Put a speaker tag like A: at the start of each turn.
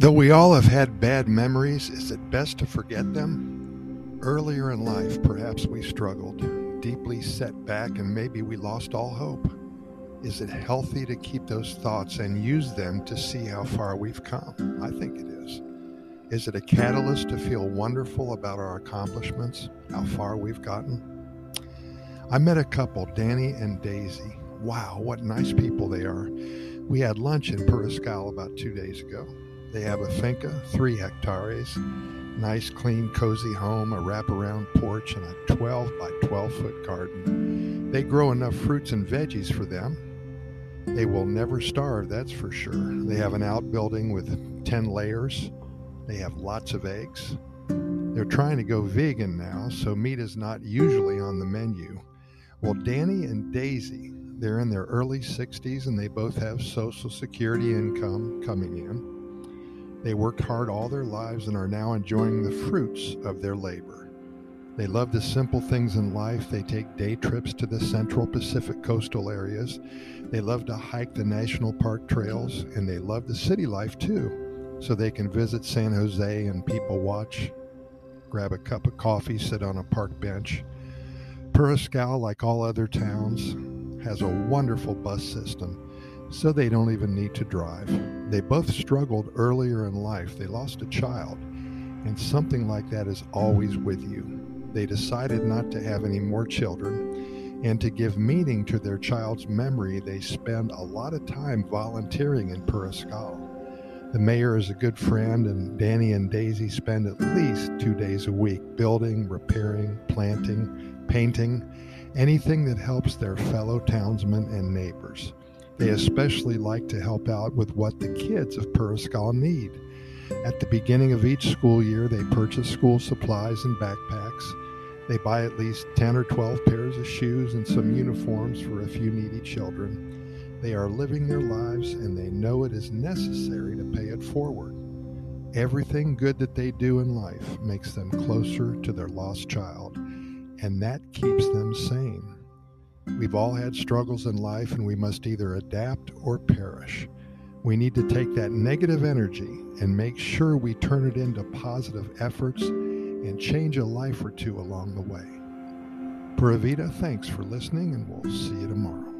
A: Though we all have had bad memories, is it best to forget them? Earlier in life, perhaps we struggled, deeply set back, and maybe we lost all hope. Is it healthy to keep those thoughts and use them to see how far we've come? I think it is. Is it a catalyst to feel wonderful about our accomplishments, how far we've gotten? I met a couple, Danny and Daisy. Wow, what nice people they are. We had lunch in Puriscal about two days ago. They have a finca, three hectares, nice, clean, cozy home, a wraparound porch, and a 12 by 12 foot garden. They grow enough fruits and veggies for them. They will never starve, that's for sure. They have an outbuilding with 10 layers. They have lots of eggs. They're trying to go vegan now, so meat is not usually on the menu. Well, Danny and Daisy, they're in their early 60s and they both have Social Security income coming in. They worked hard all their lives and are now enjoying the fruits of their labor. They love the simple things in life. They take day trips to the central Pacific coastal areas. They love to hike the national park trails, and they love the city life too. So they can visit San Jose and people watch, grab a cup of coffee, sit on a park bench. Puriscal, like all other towns, has a wonderful bus system so they don't even need to drive. They both struggled earlier in life. They lost a child, and something like that is always with you. They decided not to have any more children, and to give meaning to their child's memory, they spend a lot of time volunteering in Puriscal. The mayor is a good friend, and Danny and Daisy spend at least two days a week building, repairing, planting, painting, anything that helps their fellow townsmen and neighbors. They especially like to help out with what the kids of Puriscal need. At the beginning of each school year, they purchase school supplies and backpacks. They buy at least 10 or 12 pairs of shoes and some uniforms for a few needy children. They are living their lives and they know it is necessary to pay it forward. Everything good that they do in life makes them closer to their lost child, and that keeps them sane. We've all had struggles in life, and we must either adapt or perish. We need to take that negative energy and make sure we turn it into positive efforts and change a life or two along the way. Pura Vida, thanks for listening, and we'll see you tomorrow.